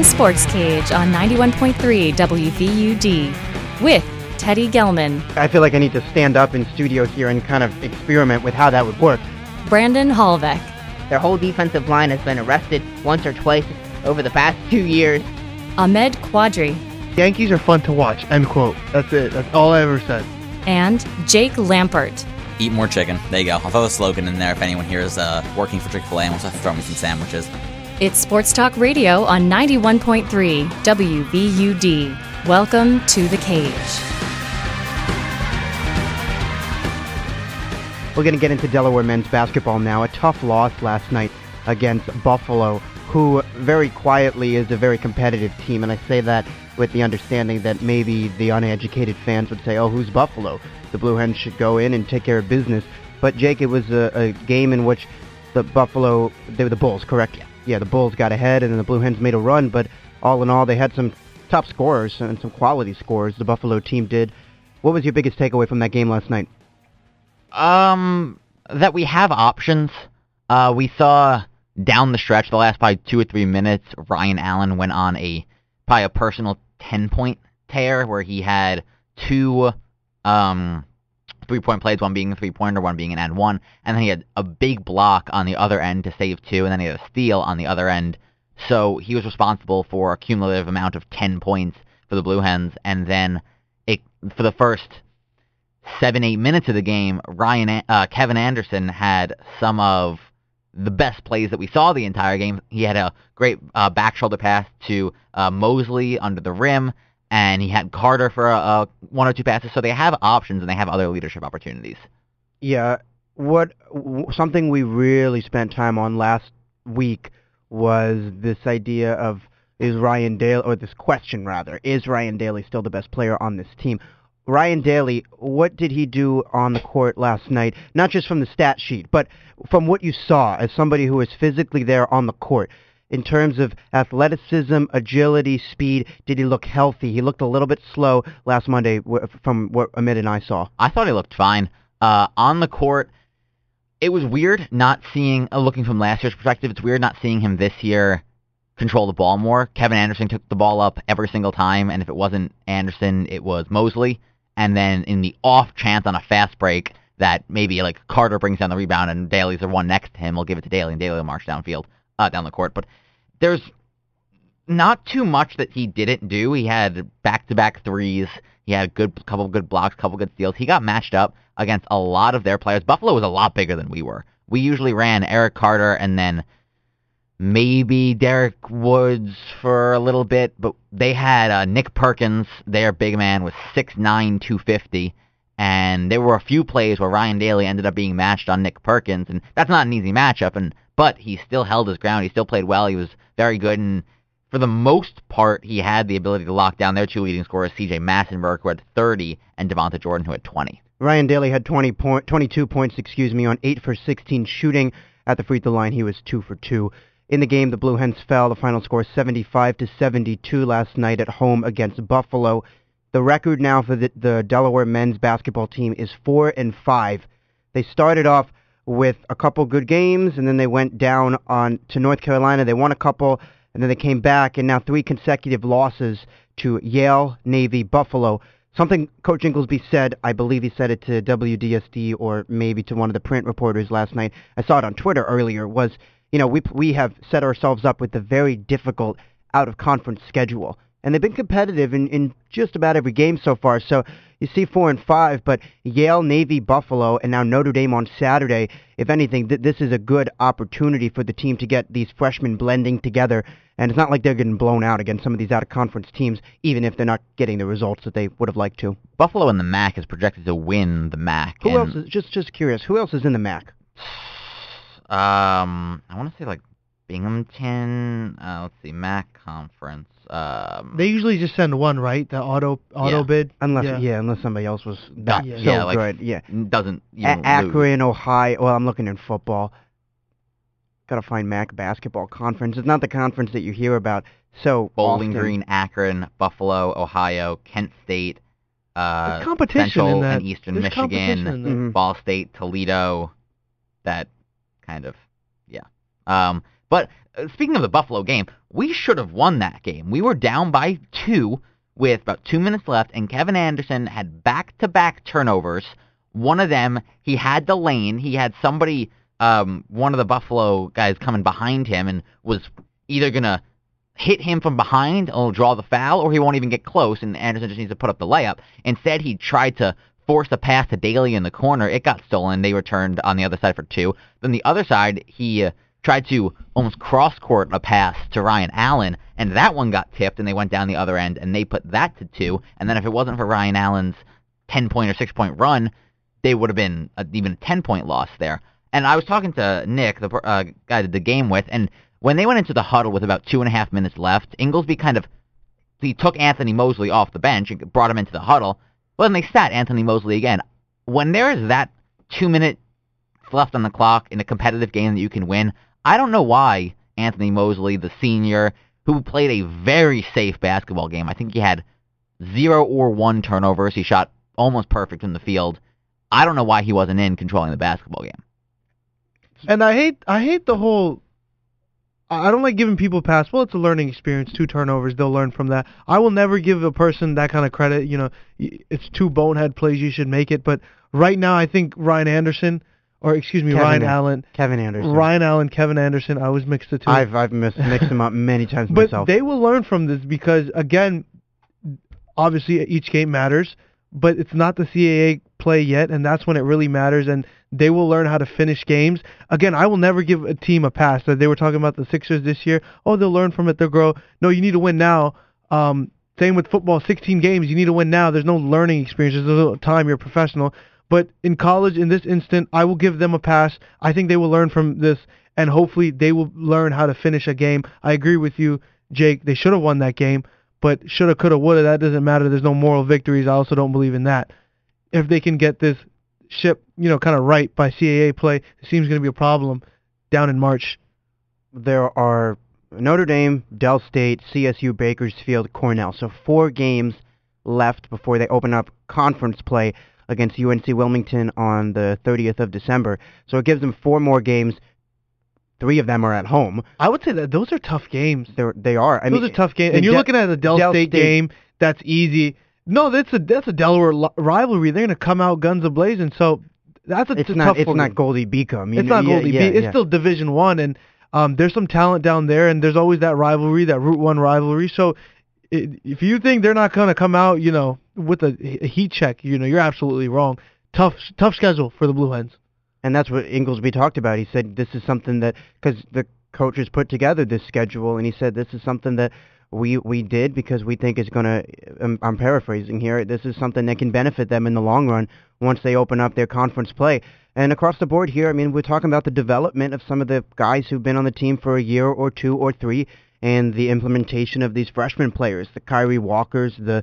Blue Sports Cage on 91.3 WVUD with Teddy Gelman, I feel like I need to stand up in studio here and kind of experiment with how that would work. Brandon Hallbeck, Their whole defensive line has been arrested once or twice over the past two years. Ahmed Quadri, Yankees are fun to watch. End quote. That's it. That's all I ever said. and Jake Lampert. Eat more chicken. There you go. I'll throw a slogan in there if anyone here is uh, working for Chick fil A and wants to throw me some sandwiches. It's Sports Talk Radio on 91.3 WVUD. Welcome to the cage. We're going to get into Delaware men's basketball now. A tough loss last night against Buffalo, who very quietly is a very competitive team. And I say that with the understanding that maybe the uneducated fans would say, oh, who's Buffalo? The Blue Hens should go in and take care of business. But, Jake, it was a, a game in which the Buffalo, they were the Bulls, correct? Yeah. Yeah, the Bulls got ahead, and then the Blue Hens made a run. But all in all, they had some top scorers and some quality scores. the Buffalo team did. What was your biggest takeaway from that game last night? Um, that we have options. Uh, we saw down the stretch, the last probably two or three minutes, Ryan Allen went on a probably a personal ten point tear where he had two um three point plays, one being a three pointer, one being an and one, and then he had a big block on the other end to save two, and then he had a steal on the other end. So he was responsible for a cumulative amount of ten points for the Blue Hens, and then it for the first seven eight minutes of the game, Ryan uh, Kevin Anderson had some of the best plays that we saw the entire game. He had a great uh, back shoulder pass to uh, Mosley under the rim, and he had Carter for a, one or two passes. So they have options and they have other leadership opportunities. Yeah, what something we really spent time on last week was this idea of is Ryan Daly or this question rather is Ryan Daly still the best player on this team? Ryan Daly, what did he do on the court last night? Not just from the stat sheet, but from what you saw as somebody who was physically there on the court. In terms of athleticism, agility, speed, did he look healthy? He looked a little bit slow last Monday from what Amit and I saw. I thought he looked fine. Uh, on the court, it was weird not seeing, uh, looking from last year's perspective, it's weird not seeing him this year control the ball more. Kevin Anderson took the ball up every single time, and if it wasn't Anderson, it was Mosley. And then in the off chance on a fast break that maybe like Carter brings down the rebound and Daly's the one next to him, we'll give it to Daly, and Daly will march downfield, uh, down the court. But there's not too much that he didn't do. He had back-to-back threes. He had a good couple of good blocks, couple good steals. He got matched up against a lot of their players. Buffalo was a lot bigger than we were. We usually ran Eric Carter and then maybe Derek Woods for a little bit, but they had uh, Nick Perkins, their big man, was 6'9", 250, and there were a few plays where Ryan Daly ended up being matched on Nick Perkins, and that's not an easy matchup, and but he still held his ground. He still played well. He was very good, and for the most part, he had the ability to lock down their two leading scorers, C.J. Massinburg, who had 30, and Davonta Jordan, who had 20. Ryan Daly had 20 point, 22 points, excuse me, on 8 for 16 shooting at the free throw line. He was 2 for 2. In the game, the Blue Hens fell. The final score 75 to 72 last night at home against Buffalo. The record now for the, the Delaware men's basketball team is 4 and 5. They started off with a couple good games and then they went down on to North Carolina. They won a couple and then they came back and now three consecutive losses to Yale, Navy, Buffalo. Something Coach Ingelsby said, I believe he said it to WDSD or maybe to one of the print reporters last night. I saw it on Twitter earlier. Was you know we we have set ourselves up with a very difficult out of conference schedule, and they've been competitive in in just about every game so far. So you see four and five, but Yale, Navy, Buffalo, and now Notre Dame on Saturday. If anything, th- this is a good opportunity for the team to get these freshmen blending together. And it's not like they're getting blown out against some of these out of conference teams, even if they're not getting the results that they would have liked to. Buffalo in the MAC is projected to win the MAC. Who else is just just curious? Who else is in the MAC? Um, I want to say like Binghamton. Uh, let's see, MAC conference. Um, They usually just send one, right? The auto auto Yeah. bid. Unless Yeah. yeah, unless somebody else was that Yeah. so yeah, like, good. Yeah. doesn't A- even lose. Akron, Ohio. Well, I'm looking in football. Gotta find MAC basketball conference. It's not the conference that you hear about so Bowling often. Green, Akron, Buffalo, Ohio, Kent State, uh, competition Central in that. and Eastern There's Michigan, in. Mhm. Ball State, Toledo. That kind of, yeah. Um, But uh, speaking of the Buffalo game, we should have won that game. We were down by two with about two minutes left, and Kevin Anderson had back-to-back turnovers. One of them, he had the lane. He had somebody, um, one of the Buffalo guys coming behind him, and was either gonna hit him from behind and draw the foul, or he won't even get close, and Anderson just needs to put up the layup. Instead, he tried to force a pass to Daly in the corner. It got stolen. They returned on the other side for two. Then the other side, he uh, tried to almost cross court a pass to Ryan Allen, and that one got tipped, and they went down the other end, and they put that to two. And then if it wasn't for Ryan Allen's 10 point or 6 point run, they would have been a, even a 10 point loss there. And I was talking to Nick, the uh, guy I did the game with, and when they went into the huddle with about two and a half minutes left, Ingelsby kind of he took Anthony Mosley off the bench and brought him into the huddle. Well, then they sat Anthony Mosley again. When there is that two minute left on the clock in a competitive game that you can win, I don't know why Anthony Mosley, the senior, who played a very safe basketball game, I think he had zero or one turnovers. He shot almost perfect in the field. I don't know why he wasn't in controlling the basketball game. And I hate I hate the whole I don't like giving people pass. Well, it's a learning experience. Two turnovers, they'll learn from that. I will never give a person that kind of credit. You know, it's two bonehead plays. You should make it. But right now, I think Ryan Anderson, or excuse me, Kevin Ryan An- Allen, Kevin Anderson. Ryan Allen, Kevin Anderson. I always mix the two. I've I've mixed, mixed them up many times but myself. they will learn from this because again, obviously each game matters, but it's not the CAA play yet, and that's when it really matters. And they will learn how to finish games. Again, I will never give a team a pass. That They were talking about the Sixers this year. Oh, they'll learn from it. They'll grow. No, you need to win now. Um, same with football. 16 games. You need to win now. There's no learning experience. There's no time. You're a professional. But in college, in this instant, I will give them a pass. I think they will learn from this, and hopefully they will learn how to finish a game. I agree with you, Jake. They should have won that game, but shoulda, coulda, woulda. That doesn't matter. There's no moral victories. I also don't believe in that. If they can get this ship, you know, kind of right by CAA play, it seems going to be a problem down in March. there are Notre Dame, Dell State, CSU, Bakersfield, Cornell. So four games left before they open up conference play against UNC Wilmington on the 30th of December. So it gives them four more games. Three of them are at home. I would say that those are tough games. They're, they are. I those mean, are tough games, and you're Del- looking at a Dell, Dell State, State- game that's easy. No, that's a that's a Delaware li- rivalry. They're going to come out guns a blazing. So that's a, It's a not. tough It's not Goldey-Beacom. It's know, not yeah, Goldie yeah, B. It's yeah. still Division One, and um, there's some talent down there, and there's always that rivalry, that Route One rivalry. So if you think they're not gonna come out, you know, with a, a heat check, you know, you're absolutely wrong. Tough, tough schedule for the Blue Hens. And that's what Ingelsby talked about. He said this is something that because the coaches put together this schedule, and he said this is something that we we did because we think it's going to. I'm paraphrasing here. This is something that can benefit them in the long run once they open up their conference play. And across the board here, I mean, we're talking about the development of some of the guys who've been on the team for a year or two or three, and the implementation of these freshman players, the Kyrie Walkers, the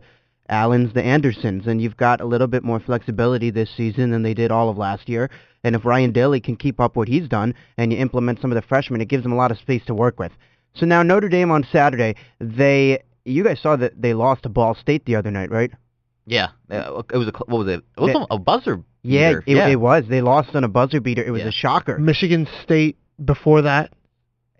Allens, the Andersons, and you've got a little bit more flexibility this season than they did all of last year. And if Ryan Daly can keep up what he's done and you implement some of the freshmen, it gives them a lot of space to work with. So now Notre Dame on Saturday, they you guys saw that they lost to Ball State the other night, right? Yeah, uh, it was a what was it? It was Yeah. a buzzer. Yeah, it, yeah. it was. They lost on a buzzer beater. It was Yeah. a shocker. Michigan State before that,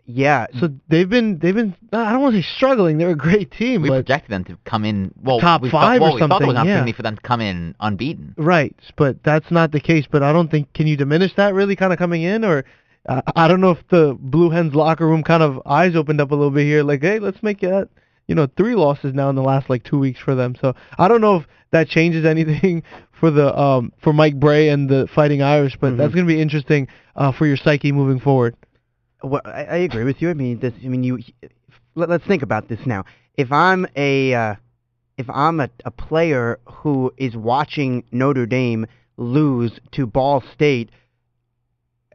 Yeah, so they've been they've been I don't want to say struggling. They're a great team, we projected them to come in well Top we five thought, or well, we thought there was an something, yeah. for them to come in unbeaten. Right, but that's not the case. But I don't think can you diminish that really kind of coming in, or uh, I don't know if the Blue Hens locker room kind of eyes opened up a little bit here, like hey, let's make that you know three losses now in the last like two weeks for them. So I don't know if that changes anything for the um for Mike Brey and the Fighting Irish, but Mhm. that's gonna be interesting uh, for your psyche moving forward. Well, I, I agree with you. I mean, this. I mean, you. Let, let's think about this now. If I'm a, uh, if I'm a, a player who is watching Notre Dame lose to Ball State,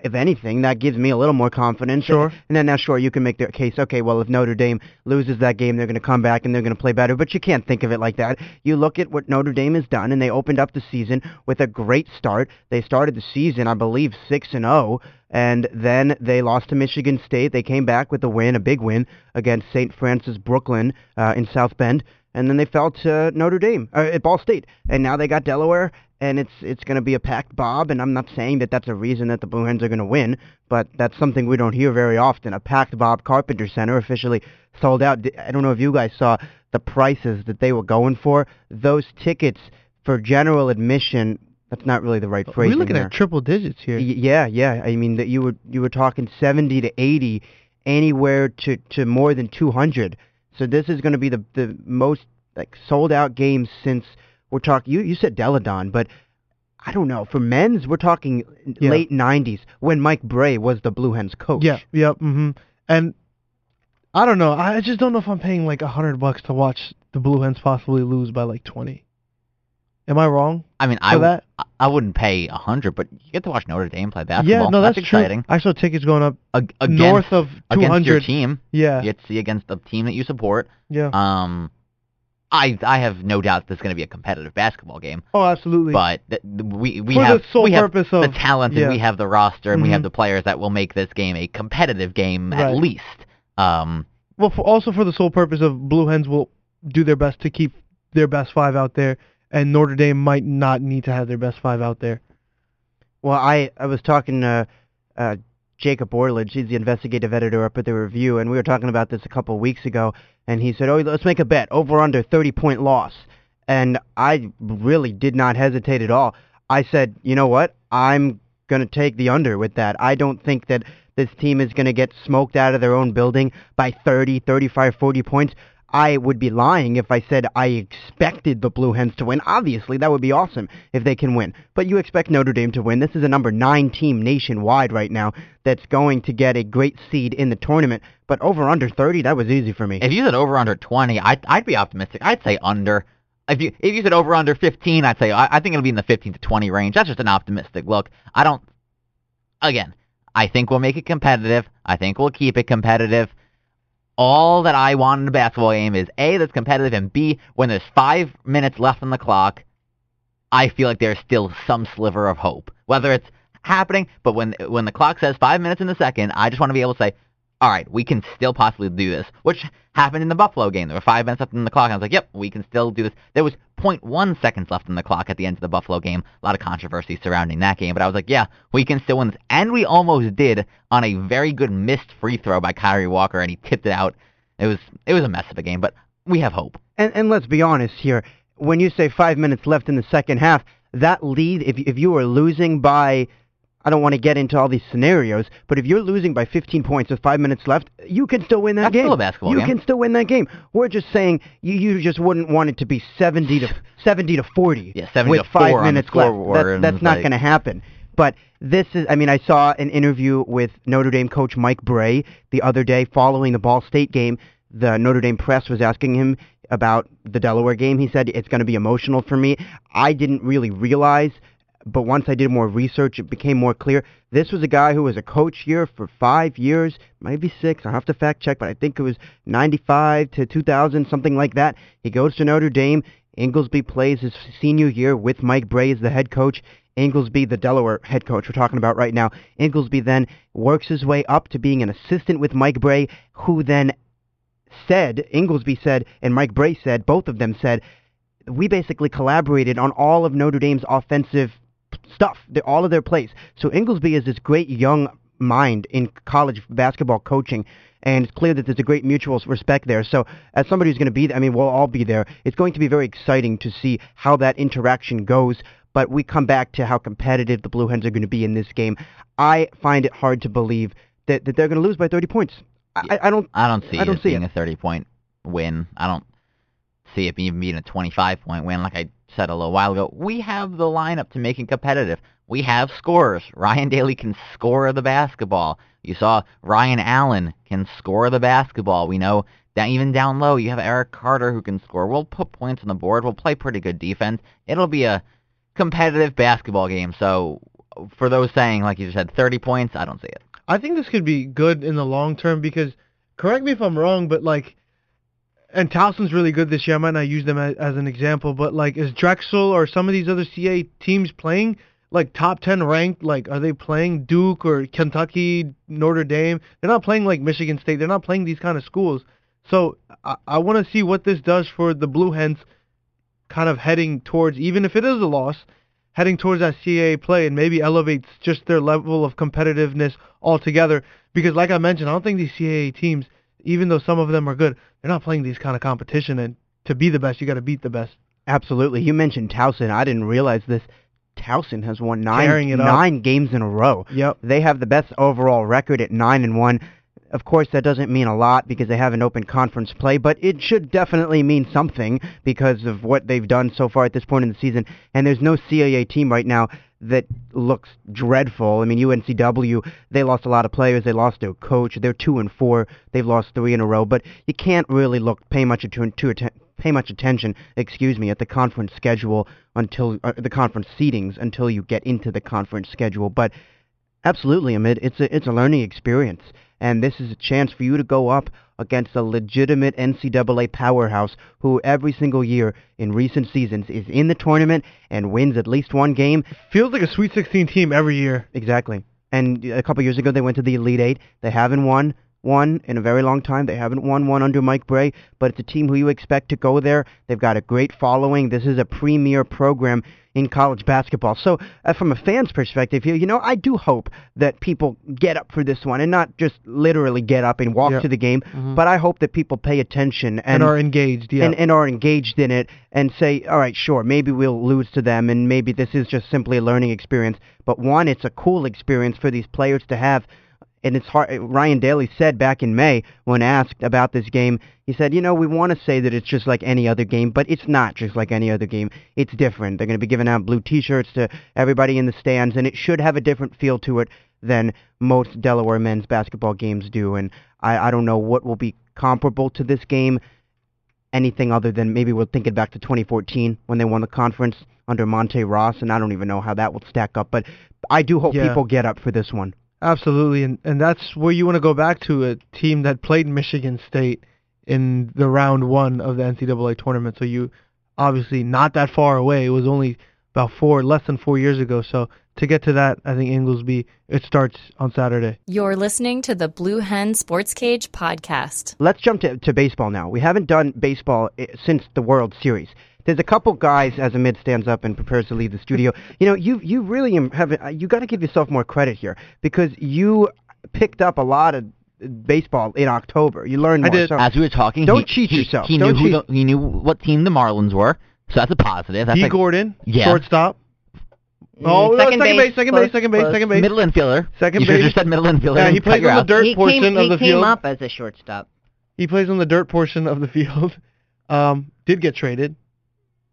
if anything, that gives me a little more confidence. Sure. And then now, sure, you can make the case. Okay, well, if Notre Dame loses that game, they're going to come back and they're going to play better. But you can't think of it like that. You look at what Notre Dame has done, and they opened up the season with a great start. They started the season, I believe, six and zero, and then they lost to Michigan State. They came back with a win, a big win against St. Francis Brooklyn uh, in South Bend. and then they fell to Notre Dame uh, at Ball State, and now they got Delaware, and it's it's going to be a packed Bob. And I'm not saying that that's a reason that the Blue Hens are going to win, but that's something we don't hear very often. A packed Bob Carpenter Center officially sold out. I don't know if you guys saw the prices that they were going for. Those tickets for general admission. That's not really the right phrase. We're looking there. at triple digits here. Y- Yeah, yeah. I mean that you were you were talking 70 to 80, anywhere to to more than 200. So this is going to be the the most like sold out game since we're talking. You you said Deladon, but I don't know. For men's, we're talking Yeah. late 90s when Mike Brey was the Blue Hens coach. Yeah, yep, hmm And I don't know. I just don't know if I'm paying like a hundred bucks to watch the Blue Hens possibly lose by like twenty. Am I wrong? I mean, I, that? I- wouldn't pay a hundred, but you get to watch Notre Dame play basketball. yeah, no, that's, exciting. true. I saw tickets going up Ag- against, north of two hundred. against your team, Yeah, you get to see against the team that you support. yeah. Um, I I have no doubt this is going to be a competitive basketball game, oh, absolutely. but th- we we For have we have purpose the of talent yeah. and we have the roster and we have Mhm. the players that will make this game a competitive game at least. Um, well, for, also for the sole purpose of Blue Hens will do their best to keep their best five out there, and Notre Dame might not need to have their best five out there. Well, I I was talking to uh, Jacob Orledge. He's the investigative editor up at the Review, and we were talking about this a couple of weeks ago. And he said, "Oh, let's make a bet over under 30 point loss." And I really did not hesitate at all. I said, "You know what? I'm gonna take the under with that. I don't think that this team is gonna get smoked out of their own building by 30, 35, 40 points." I would be lying if I said I expected the Blue Hens to win. Obviously, that would be awesome if they can win. But you expect Notre Dame to win. This is a number nine team nationwide right now that's going to get a great seed in the tournament. But over under 30, that was easy for me. if you said over under twenty, I'd I'd be optimistic. I'd say under. If you if you said over under fifteen, I'd say I, I think it'll be in the fifteen to twenty range. That's just an optimistic look. I don't. Again, I think we'll make it competitive. I think we'll keep it competitive. All that I want in a basketball game is A, that's competitive, and B, when there's five minutes left on the clock, I feel like there's still some sliver of hope. Whether it's happening, but when when the clock says five minutes in the second, I just want to be able to say, all right, we can still possibly do this, which happened in the Buffalo game. There were five minutes left in the clock, and I was like, yep, we can still do this. There was 0.1 seconds left in the clock at the end of the Buffalo game. A lot of controversy surrounding that game, but I was like, yeah, we can still win this. And we almost did on a very good missed free throw by Kyrie Walker, and he tipped it out. It was it was a mess of a game, but we have hope. And, and let's be honest here. When you say five minutes left in the second half, that lead, if, if you were losing by, I don't want to get into all these scenarios, but if you're losing by 15 points with five minutes left, you can still win that That's game. still a basketball you game. can still win that game. We're just saying you, you just wouldn't want it to be 70 to 70 to 40 Yeah, 70 with to five 4 minutes left. That, that's not like- going to happen. But this is, I mean, I saw an interview with Notre Dame coach Mike Brey the other day following the Ball State game. The Notre Dame press was asking him about the Delaware game. He said it's going to be emotional for me. I didn't really realize, but once I did more research, it became more clear. This was a guy who was a coach here for five years, maybe six. I'll have to fact check, but I think it was 95 to 2000, something like that. He goes to Notre Dame. Ingelsby plays his senior year with Mike Brey as the head coach. Ingelsby, the Delaware head coach we're talking about right now. Ingelsby then works his way up to being an assistant with Mike Brey, who then said, Ingelsby said, and Mike Brey said, both of them said, we basically collaborated on all of Notre Dame's offensive stuff, the, all of their plays. So Ingelsby is this great young mind in college basketball coaching, and it's clear that there's a great mutual respect there. So as somebody who's going to be there, I mean, we'll all be there. It's going to be very exciting to see how that interaction goes. But we come back to how competitive the Blue Hens are going to be in this game. I find it hard to believe that, that they're going to lose by 30 points. I, I- I don't. I don't see I don't it see being it. a 30 point win. I don't see it even being a 25 point win. Like I said a little while ago, we have the lineup to make it competitive. We have scorers. Ryan Daly can score the basketball. You saw Ryan Allen can score the basketball. We know that even down low, you have Eric Carter who can score. We'll put points on the board. We'll play pretty good defense. It'll be a competitive basketball game. So for those saying, like you just said, 30 points, I don't see it. I think this could be good in the long term because, correct me if I'm wrong, but like, and Towson's really good this year. I might not use them as, as an example, but like, is Drexel or some of these other CA teams playing like top 10 ranked? Like, are they playing Duke or Kentucky, Notre Dame? They're not playing like Michigan State. They're not playing these kind of schools. So I, I want to see what this does for the Blue Hens, kind of heading towards, even if it is a loss, heading towards that CAA play and maybe elevates just their level of competitiveness altogether. Because like I mentioned, I don't think these CAA teams, even though some of them are good, they're not playing these kind of competition. And to be the best, you got to beat the best. Absolutely. You mentioned Towson. I didn't realize this. Towson has won Tearing nine up. nine games in a row. Yep. They have the best overall record at nine and one. Of course, that doesn't mean a lot because they haven't open conference play, but it should definitely mean something because of what they've done so far at this point in the season. And there's no CAA team right now that looks dreadful. I mean, UNCW, they lost a lot of players. They lost their coach. They're two and four. They've lost three in a row. But you can't really look pay much attention to pay much attention, excuse me, at the conference schedule until uh, the conference seedings until you get into the conference schedule. But absolutely, Amid, it's a it's a learning experience, and this is a chance for you to go up against a legitimate NCAA powerhouse who every single year in recent seasons is in the tournament and wins at least one game. Feels like a Sweet 16 team every year. Exactly. And a couple years ago, they went to the Elite Eight. They haven't won one in a very long time. They haven't won one under Mike Brey, but it's a team who you expect to go there. They've got a great following. This is a premier program in college basketball. So, uh, from a fan's perspective here, you know, I do hope that people get up for this one and not just literally get up and walk Yeah. to the game, but I hope that people pay attention And, are engaged, yeah. and, and are engaged in it and say, all right, sure, maybe we'll lose to them and maybe this is just simply a learning experience. But one, it's a cool experience for these players to have. And it's hard. Ryan Daly said back in May when asked about this game, he said, you know, we want to say that it's just like any other game, but it's not just like any other game. It's different. They're going to be giving out blue T-shirts to everybody in the stands, and it should have a different feel to it than most Delaware men's basketball games do. And I, I don't know what will be comparable to this game anything other than maybe we're thinking back to 2014 when they won the conference under Monte Ross, and I don't even know how that will stack up. But I do hope Yeah. people get up for this one. Absolutely, and and that's where you want to go back to a team that played Michigan State in the round one of the NCAA tournament. So you obviously not that far away. It was only about four, less than four years ago. So to get to that, I think Ingelsby it starts on Saturday. You're listening to the Blue Hen Sports Cage podcast. Let's jump to, to baseball now. We haven't done baseball eh, since the World Series. There's a couple guys as Amid stands up and prepares to leave the studio. You know, you you really have uh, you got to give yourself more credit here because you picked up a lot of baseball in October. You learned I more. did. So As we were talking, Don't he, cheat he- yourself. He Don't knew who cheat. the, he knew what team the Marlins were, so that's a positive. That's D. like Gordon, Yeah. shortstop. Mm, Oh, no, second base, second close, base, second base, second base. middle infielder. Second you should've base. just said middle infielder. Yeah, he plays on the dirt he portion came, of he the came field. up as a shortstop. He plays on the dirt portion of the field. Um, did get traded.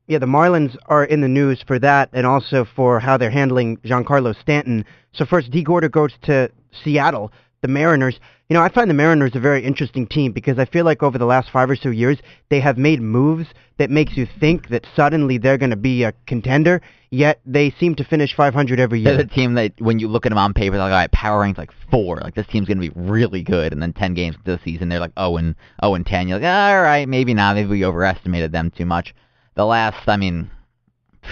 Yeah, the Marlins are in the news for that and also for how they're handling Giancarlo Stanton. So first, Dee Gordon goes to Seattle, the Mariners. You know, I find the Mariners a very interesting team because I feel like over the last five or so years, they have made moves that makes you think that suddenly they're going to be a contender, yet they seem to finish 500 every year. They're the team that when you look at them on paper, they're like, all right, power rank's like four. Like this team's gonna be really good, and then ten games into the season, they're like oh and oh and ten. You're like, all right, maybe not. Maybe we overestimated them too much. The last, I mean,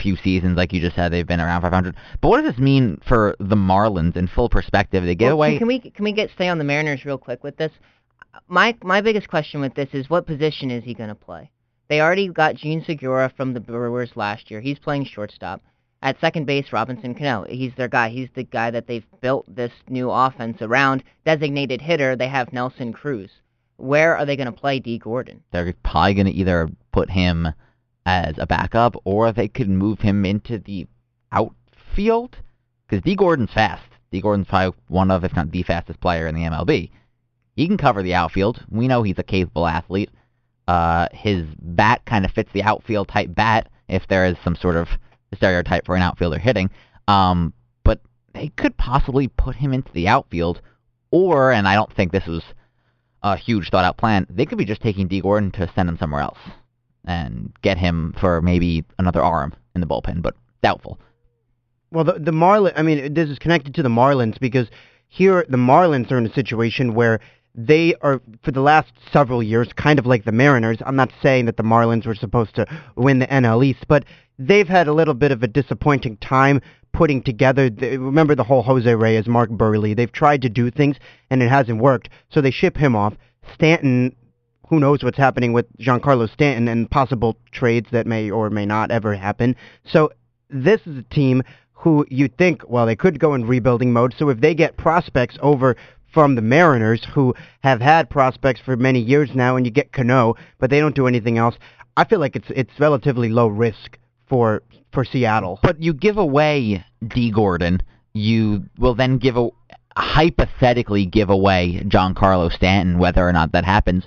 few seasons, like you just said, they've been around 500. But what does this mean for the Marlins in full perspective? They get Well, away. Can we can we get stay on the Mariners real quick with this? My my biggest question with this is what position is he going to play? They already got Jean Segura from the Brewers last year. He's playing shortstop. At second base, Robinson Cano. He's their guy. He's the guy that they've built this new offense around. Designated hitter, they have Nelson Cruz. Where are they going to play Dee Gordon? they're probably going to either put him as a backup or they could move him into the outfield because Dee Gordon's fast. Dee Gordon's probably one of, if not the fastest player in the MLB. He can cover the outfield. We know he's a capable athlete. Uh, his bat kind of fits the outfield type bat if there is some sort of stereotype for an outfielder hitting. Um, but they could possibly put him into the outfield, or, and I don't think this was a huge thought out plan, they could be just taking Dee Gordon to send him somewhere else and get him for maybe another arm in the bullpen, but doubtful. Well, the the Marlins. I mean, this is connected to the Marlins because here the Marlins are in a situation where they are for the last several years kind of like the Mariners. I'm not saying that the Marlins were supposed to win the NL East, but they've had a little bit of a disappointing time putting together. The, remember the whole Jose Reyes, Mark Buehrle. They've tried to do things and it hasn't worked, so they ship him off. Stanton who knows what's happening with Giancarlo Stanton and possible trades that may or may not ever happen. So this is a team who you think, well, they could go in rebuilding mode. So if they get prospects over from the Mariners, who have had prospects for many years now, and you get Cano, but they don't do anything else, I feel like it's it's relatively low risk for for Seattle. But you give away Dee Gordon, you will then give a hypothetically give away Giancarlo Stanton, whether or not that happens.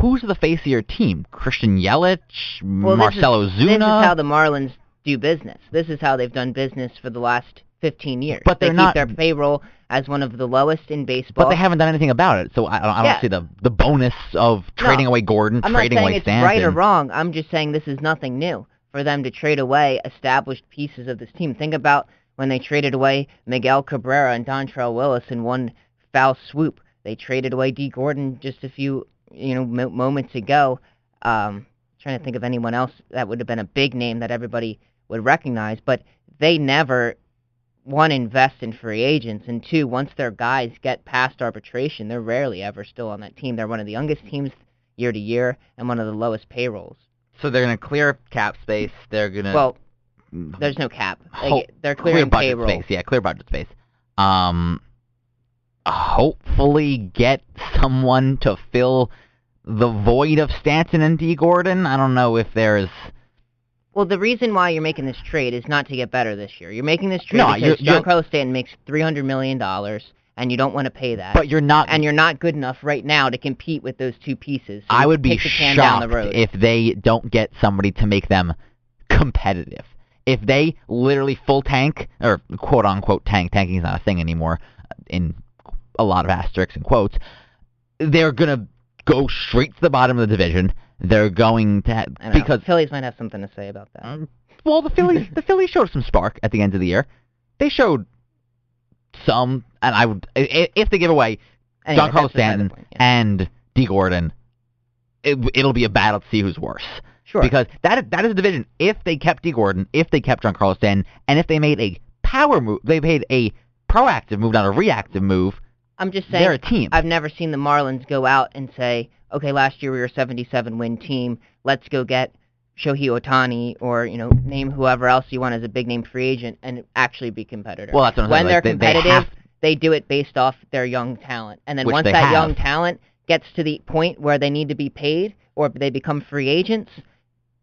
Who's the face of your team? Christian Yelich, Well, Marcelo this is, Zuna. This is how the Marlins do business. This is how they've done business for the last 15 years. But they they're not- keep their payroll as one of the lowest in baseball. but they haven't done anything about it, so I, don't- I don't Yeah. see the the bonus of trading No, away Gordon, I'm not saying away it's Stanton. right or wrong. I'm just saying this is nothing new for them to trade away established pieces of this team. Think about when they traded away Miguel Cabrera and Dontrelle Willis in one foul swoop. They traded away Dee Gordon just a few you know mo- moments ago. Um, trying to think of anyone else that would have been a big name that everybody would recognize, but they never one invest in free agents and two once their guys get past arbitration they're rarely ever still on that team they're one of the youngest teams year to year and one of the lowest payrolls So they're gonna clear cap space. They're gonna well there's no cap Ho- they're clear clearing budget payroll space. Yeah, clear budget space. Um, hopefully get someone to fill the void of Stanton and Dee Gordon. I don't know if there's well the reason why you're making this trade is not to get better this year you're making this trade No, because you're- Giancarlo Stanton makes 300 million dollars and you don't want to pay that but you're not. and you're not good enough right now to compete with those two pieces so I would be shocked if they don't get somebody to make them competitive. If they literally full tank or quote unquote tank, tanking is not a thing anymore uh, in a lot of asterisks and quotes. They're gonna go straight to the bottom of the division. They're going to ha- I don't know. because Phillies might have something to say about that Um, well, the Phillies, the Phillies showed some spark at the end of the year. They showed some, and I would, if they give away Anyway, Giancarlo the Stanton point, yeah. and Dee Gordon, it, it'll be a battle to see who's worse. sure Because that that is a division. If they kept Dee Gordon, if they kept Giancarlo Stanton, and if they made a power move, they made a proactive move, not a reactive move. I'm just saying They're a team. I've never seen the Marlins go out and say, okay, last year we were a 77 win team. Let's go get Shohei Otani or, you know, name whoever else you want as a big name free agent and actually be competitive. Well, that's what I'm when they're like, they- they competitive, have- they do it based off their young talent. And then Which once that have. young talent gets to the point where they need to be paid or they become free agents,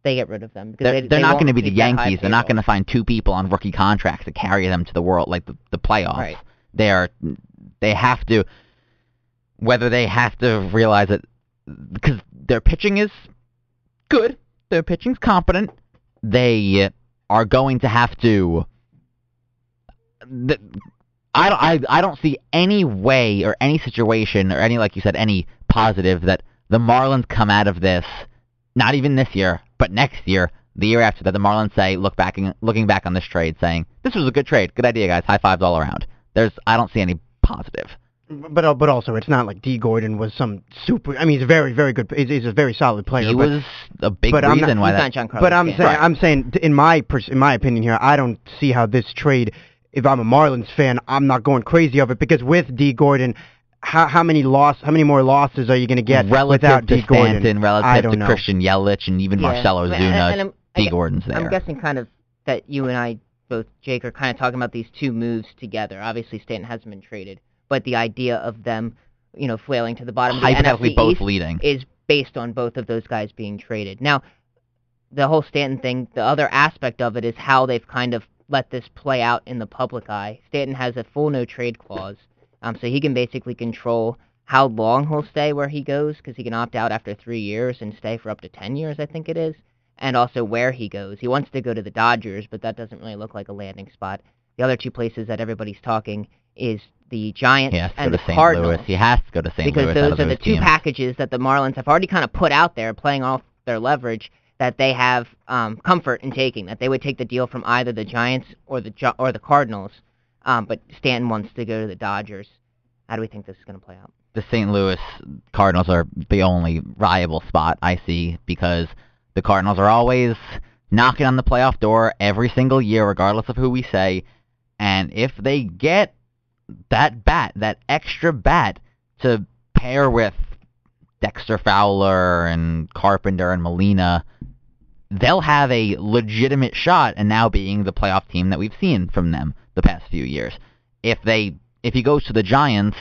they get rid of them. Because they're, they, they're they not going to be the Yankees. They're not going to find two people on rookie contracts to carry them to the world, like the, the playoffs. Right. They are. They have to. Whether they have to realize it, because their pitching is good. Their pitching's competent. They are going to have to. th- I don't. I, I don't see any way or any situation or any like you said any positive that the Marlins come out of this. Not even this year, but next year, the year after that, the Marlins say, look back, looking back on this trade, saying this was a good trade, good idea, guys, high fives all around. There's, I don't see any positive. But uh, but also, it's not like Dee Gordon was some super. I mean, he's a very very good. He's, he's a very solid player. He but, was a big but I'm reason not- why He's that. not Giancarlo But I'm Stanton. saying, I'm saying, in my pers- in my opinion here, I don't see how this trade. If I'm a Marlins fan, I'm not going crazy of it because with Dee Gordon, how how many loss, how many more losses are you going to get relative without to Dee Gordon? Stanton, relative I to don't know. Christian Yelich, and even Yeah. Marcelo And- Zuna, and I'm- I D. gue- Gordon's there. I'm guessing kind of that you and I both, Jake, are kind of talking about these two moves together. Obviously, Stanton hasn't been traded, but the idea of them, you know, flailing to the bottom of the NFC both East leading. is based on both of those guys being traded. Now, the whole Stanton thing, the other aspect of it is how they've kind of let this play out in the public eye. Stanton has a full no trade clause, um, so he can basically control how long he'll stay where he goes because he can opt out after three years and stay for up to ten years, I think it is, and also where he goes. He wants to go to the Dodgers, but that doesn't really look like a landing spot. The other two places that everybody's talking is the Giants He has to go and the St. Cardinals Louis. He has to go to St. because Louis. out those are the two teams. packages that the Marlins have already kind of put out there, playing off their leverage that they have um, comfort in taking. That they would take the deal from either the Giants or the or the Cardinals, um, but Stanton wants to go to the Dodgers. How do we think this is going to play out? the St. Louis Cardinals are the only viable spot I see because the Cardinals are always knocking on the playoff door every single year, regardless of who we say. And if they get that bat, that extra bat to pair with Dexter Fowler and Carpenter and Molina, they'll have a legitimate shot and now being the playoff team that we've seen from them the past few years. If they if he goes to the Giants,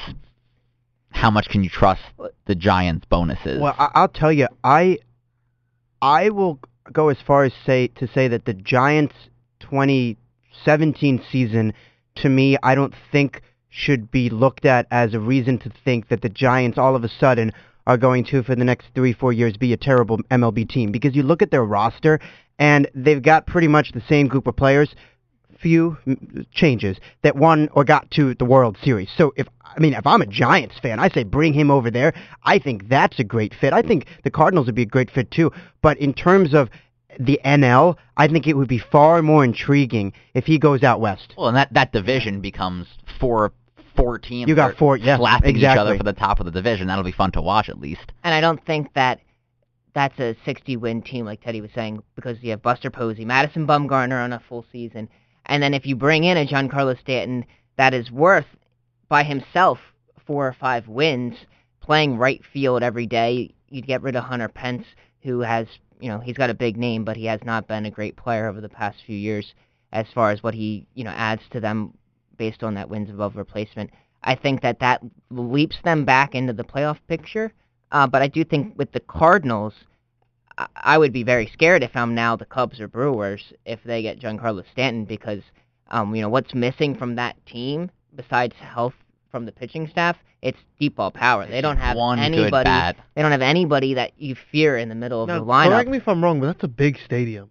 how much can you trust the Giants' bonuses? Well, I- I'll tell you, I I will go as far as say to say that the Giants 2017 season, to me, I don't think should be looked at as a reason to think that the Giants all of a sudden are going to, for the next three, four years, be a terrible MLB team. Because you look at their roster, and they've got pretty much the same group of players, few mm, changes, that won or got to the World Series. So if I mean, if I'm a Giants fan, I say bring him over there. I think that's a great fit. I think the Cardinals would be a great fit too. But in terms of the NL, I think it would be far more intriguing if he goes out west. Well, and that that division becomes four four teams. You got four- yeah, slapping each other for the top of the division. That'll be fun to watch at least. And I don't think that that's a 60 win team like Teddy was saying because you have Buster Posey, Madison Bumgarner on a full season, and then if you bring in a Giancarlo Stanton that is worth by himself four or five wins, playing right field every day, you'd get rid of Hunter Pence, who has you know he's got a big name, but he has not been a great player over the past few years as far as what he you know adds to them based on that wins above replacement. I think that that leaps them back into the playoff picture. Uh, but I do think with the Cardinals, I, I would be very scared if I'm now the Cubs or Brewers if they get Giancarlo Stanton because, um, you know, what's missing from that team besides health from the pitching staff? It's deep ball power. They don't have one good anybody. bat. They don't have anybody that you fear in the middle of Now, the lineup. correct me if I'm wrong, but that's a big stadium.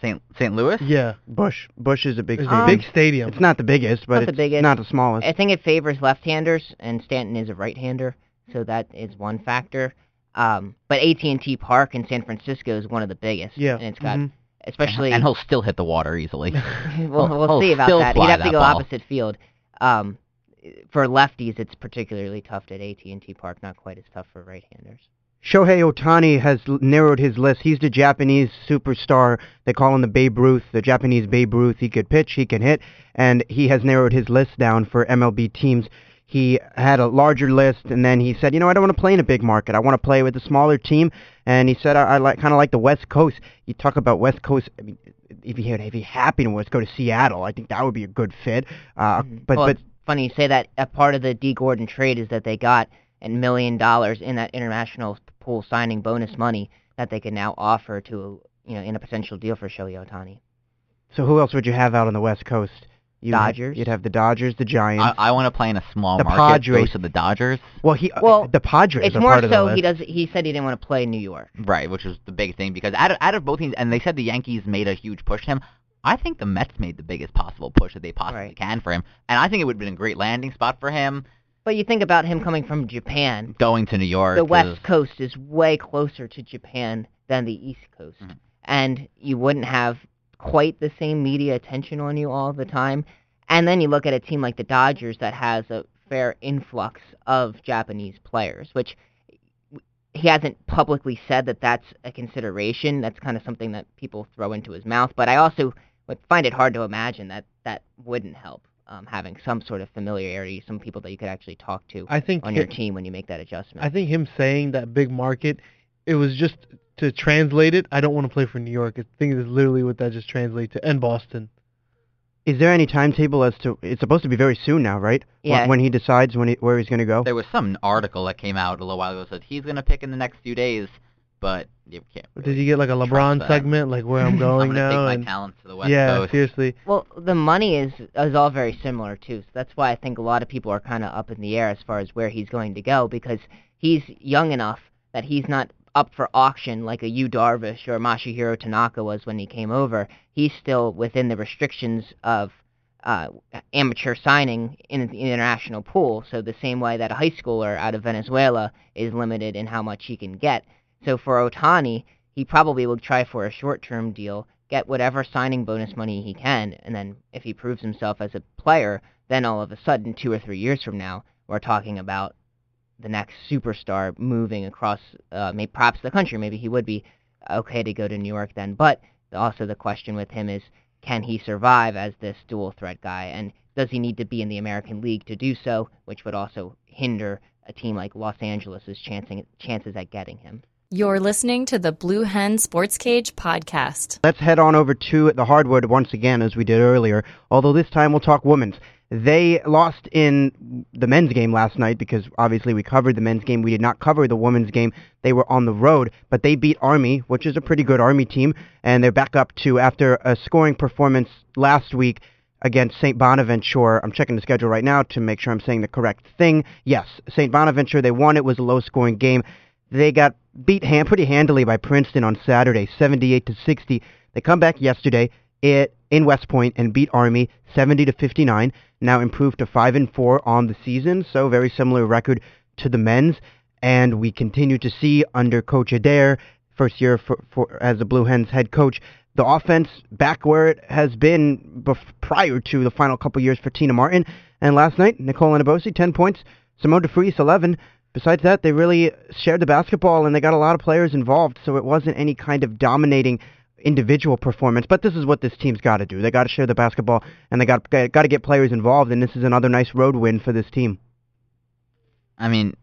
St. St. Louis. Yeah, Busch, Busch is a big it's stadium. a big stadium. It's not the biggest, but Not the it's biggest. not the smallest. I think it favors left-handers, and Stanton is a right-hander, so that is one factor. Um, but AT&T Park in San Francisco is one of the biggest, Yeah, and it's got mhm. especially and he'll still hit the water easily. we'll, we'll he'll see about still that. He'd fly have to go ball. opposite field. Um, for lefties, it's particularly tough at AT&T Park. Not quite as tough for right-handers. Shohei Otani has l- narrowed his list. He's the Japanese superstar. They call him the Babe Ruth, the Japanese Babe Ruth. He could pitch, he can hit, and he has narrowed his list down for MLB teams. He had a larger list, and then he said, you know, I don't want to play in a big market. I want to play with a smaller team. And he said, I, I like kind of like the West Coast. You talk about West Coast. I mean, if he if he happened was go to Seattle, I think that would be a good fit. Uh, Mhm. But well, but it's funny you say that. A part of the Dee Gordon trade is that they got a million dollars in that international pool signing bonus money that they can now offer to you know in a potential deal for Shohei Otani. so who else would you have out on the West Coast? You'd have- Dodgers. you'd have the Dodgers, the Giants. I, I want to play in a small The market. Padres. Goes to the Dodgers. Well, he Well, the Padres It's are more part of the so list. he does. He said he didn't want to play in New York. Right, which was the big thing because out of, out of both teams, and they said the Yankees made a huge push to him. I think the Mets made the biggest possible push that they possibly Right. can for him, and I think it would have been a great landing spot for him But you think about him coming from Japan. going to New York. The is- West Coast is way closer to Japan than the East Coast, Mhm. and you wouldn't have quite the same media attention on you all the time. And then you look at a team like the Dodgers that has a fair influx of Japanese players, which he hasn't publicly said that that's a consideration. That's kind of something that people throw into his mouth. But I also would find it hard to imagine that that wouldn't help. Um, having some sort of familiarity, some people that you could actually talk to I think on your hi- team when you make that adjustment. I think him saying that big market, it was just to translate it. I don't want to play for New York. I think it's literally what that just translates to, and Boston. Is there any timetable as to? It's supposed to be very soon now, right? When- Yeah. When, he decides when he, where he's going to go. There was some article that came out a little while ago that said he's going to pick in the next few days, but you can't. Did really you get like a LeBron segment, like where I'm going I'm going going to take now? my talents to the West yeah, Coast. seriously. Well, the money is is all very similar too. So that's why I think a lot of people are kind of up in the air as far as where he's going to go because he's young enough that he's not up for auction like a Yu Darvish or Masahiro Tanaka was when he came over. He's still within the restrictions of uh, amateur signing in the international pool. So the same way that a high schooler out of Venezuela is limited in how much he can get. So for Otani, he probably will try for a short-term deal, get whatever signing bonus money he can, and then if he proves himself as a player, then all of a sudden, two or three years from now, we're talking about the next superstar moving across, uh, maybe perhaps the country. Maybe he would be okay to go to New York then. But also the question with him is, can he survive as this dual threat guy, and does he need to be in the American League to do so, which would also hinder a team like Los Angeles is chancing chances at getting him. You're listening to the Blue Hen Sports Cage podcast. Let's head on over to the hardwood once again, as we did earlier, although this time we'll talk women's. They lost in the men's game last night because obviously we covered the men's game. We did not cover the women's game. They were on the road, but they beat Army, which is a pretty good Army team, and they're back up to after a scoring performance last week against St. Bonaventure. I'm checking the schedule right now to make sure I'm saying the correct thing. Yes, St. Bonaventure, they won. It was a low-scoring game. They got beat hand, pretty handily by Princeton on Saturday, 78 to 60. They come back yesterday it, in West Point and beat Army 70 to 59. Now improved to 5 and 4 on the season, so very similar record to the men's. And we continue to see under Coach Adair, first year for, for, as the Blue Hens head coach, the offense back where it has been bef- prior to the final couple years for Tina Martin. And last night, Nicole Enabosi, 10 points. Simone DeFries, 11 besides that, they really shared the basketball and they got a lot of players involved, so it wasn't any kind of dominating individual performance. But this is what this team's got to do. They got to share the basketball and they got got to get players involved. And this is another nice road win for this team. I mean,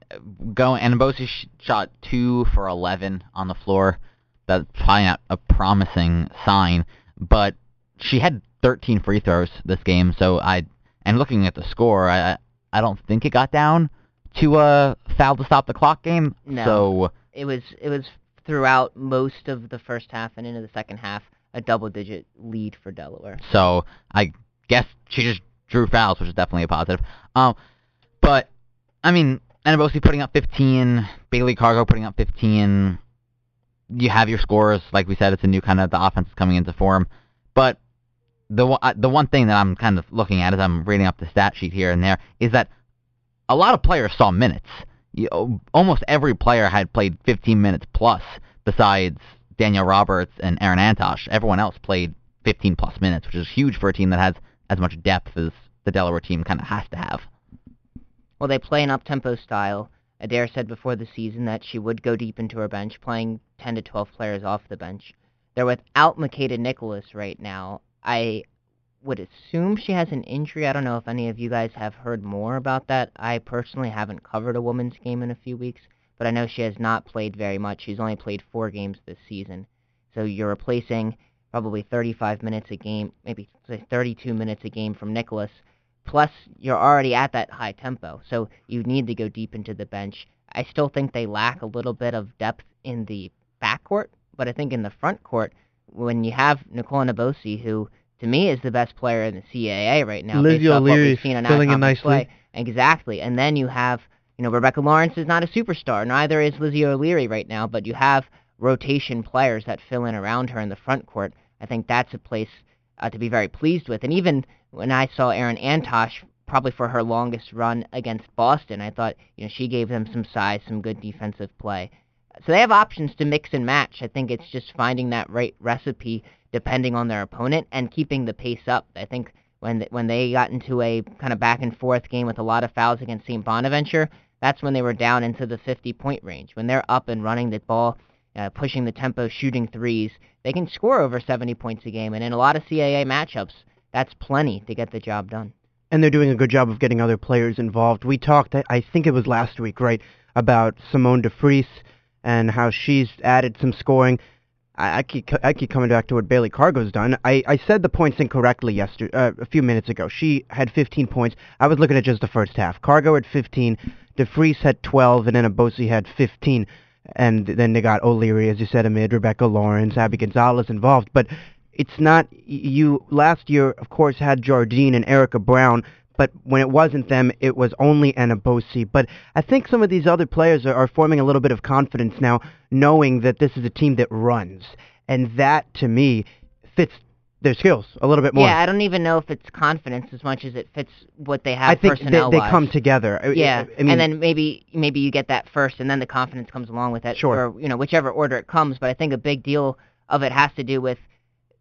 go Enabosi sh- shot two for eleven on the floor. That's probably not a promising sign, but she had 13 free throws this game. So I and looking at the score, I I don't think it got down to a foul to stop the clock game. No. So It was it was throughout most of the first half and into the second half a double-digit lead for Delaware. so I guess she just drew fouls, which is definitely a positive. Um, but I mean, Enabosi putting up 15, Bailey Cargo putting up 15. You have your scores, like we said, it's a new kind of the offense coming into form. But the uh, the one thing that I'm kind of looking at as I'm reading up the stat sheet here and there is that a lot of players saw minutes. You, oh, almost every player had played 15 minutes plus, besides Danielle Roberts and Erin Antosh. Everyone else played 15 plus minutes, which is huge for a team that has as much depth as the Delaware team kind of has to have. Well, they play an up-tempo style. Adair said before the season that she would go deep into her bench, playing 10 to 12 players off the bench. They're without Makeda Nicholas right now. I would assume she has an injury. I don't know if any of you guys have heard more about that. I personally haven't covered a women's game in a few weeks, but I know she has not played very much. She's only played four games this season. So you're replacing probably 35 minutes a game, maybe say 32 minutes a game from Nicholas. Plus, you're already at that high tempo, so you need to go deep into the bench. I still think they lack a little bit of depth in the backcourt, but I think in the front court, when you have Nicole Nabosi, who to me is the best player in the CAA right now, Lizzie based off what O'Leary we've is seen on filling in nicely. play. Exactly, and then you have, you know, Rebecca Lawrence is not a superstar. Neither is Lizzie O'Leary right now, but you have rotation players that fill in around her in the front court. I think that's a place uh, to be very pleased with. And even when I saw Erin Antosh, probably for her longest run against Boston, I thought you know she gave them some size, some good defensive play. So they have options to mix and match. I think it's just finding that right recipe depending on their opponent and keeping the pace up. I think when when they got into a kind of back and forth game with a lot of fouls against St. Bonaventure, that's when they were down into the 50 point range. When they're up and running the ball, uh, pushing the tempo, shooting threes, they can score over 70 points a game. And in a lot of CAA matchups, that's plenty to get the job done. and they're doing a good job of getting other players involved. We talked, I- think it was last week, right, about Simone DeFries and how she's added some scoring. I, I keep I keep coming back to what Bailey Cargo's done. I, I said the points incorrectly yesterday, uh, a few minutes ago. She had 15 points. I was looking at just the first half. Cargo had 15, DeFries had 12, and then Abosi had 15. And then they got O'Leary, as you said, amid Rebecca Lawrence, Abby Gonzalez involved. But it's not you last year of course had Jardine and Erica Brown but when it wasn't them it was only Enabosi but I think some of these other players are, are forming a little bit of confidence now knowing that this is a team that runs and that to me fits their skills a little bit more Yeah, I don't even know if it's confidence as much as it fits what they have I think they, personnel they come together Yeah, I mean, and then maybe maybe you get that first, and then the confidence comes along with it, Sure. or you know whichever order it comes. But I think a big deal of it has to do with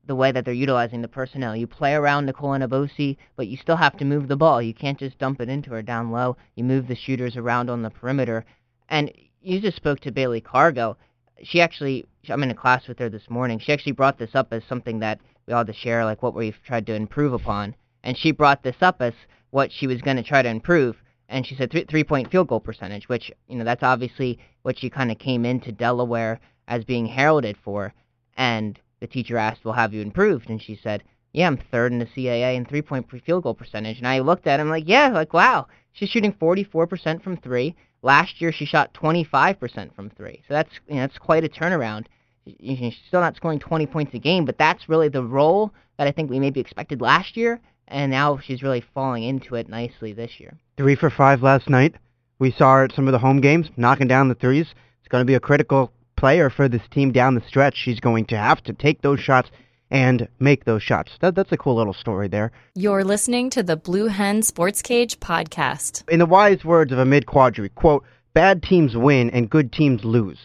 the way that they're utilizing the personnel. You play around Nicole Enabosi, but you still have to move the ball. You can't just dump it into her down low. You move the shooters around on the perimeter, and you just spoke to Bailey Cargo. She actually, I'm in a class with her this morning. She actually brought this up as something that we all to share, like what we've tried to improve upon. And she brought this up as what she was going to try to improve and she said th- three-point field goal percentage, which you know that's obviously what she kind of came into Delaware as being heralded for. And the teacher asked, "Well, have you improved?" And she said, "Yeah, I'm third in the CAA in three-point field goal percentage." And I looked at him like, "Yeah, like wow, she's shooting 44% from three. Last year she shot 25% from three, so that's you know that's quite a turnaround." She's still not scoring 20 points a game, but that's really the role that I think we maybe expected last year, and now she's really falling into it nicely this year. Three for five last night. We saw her at some of the home games, knocking down the threes. It's going to be a critical player for this team down the stretch. She's going to have to take those shots and make those shots. That, that's a cool little story there. You're listening to the Blue Hen Sports Cage podcast. In the wise words of a mid-quadri, quote, bad teams win and good teams lose.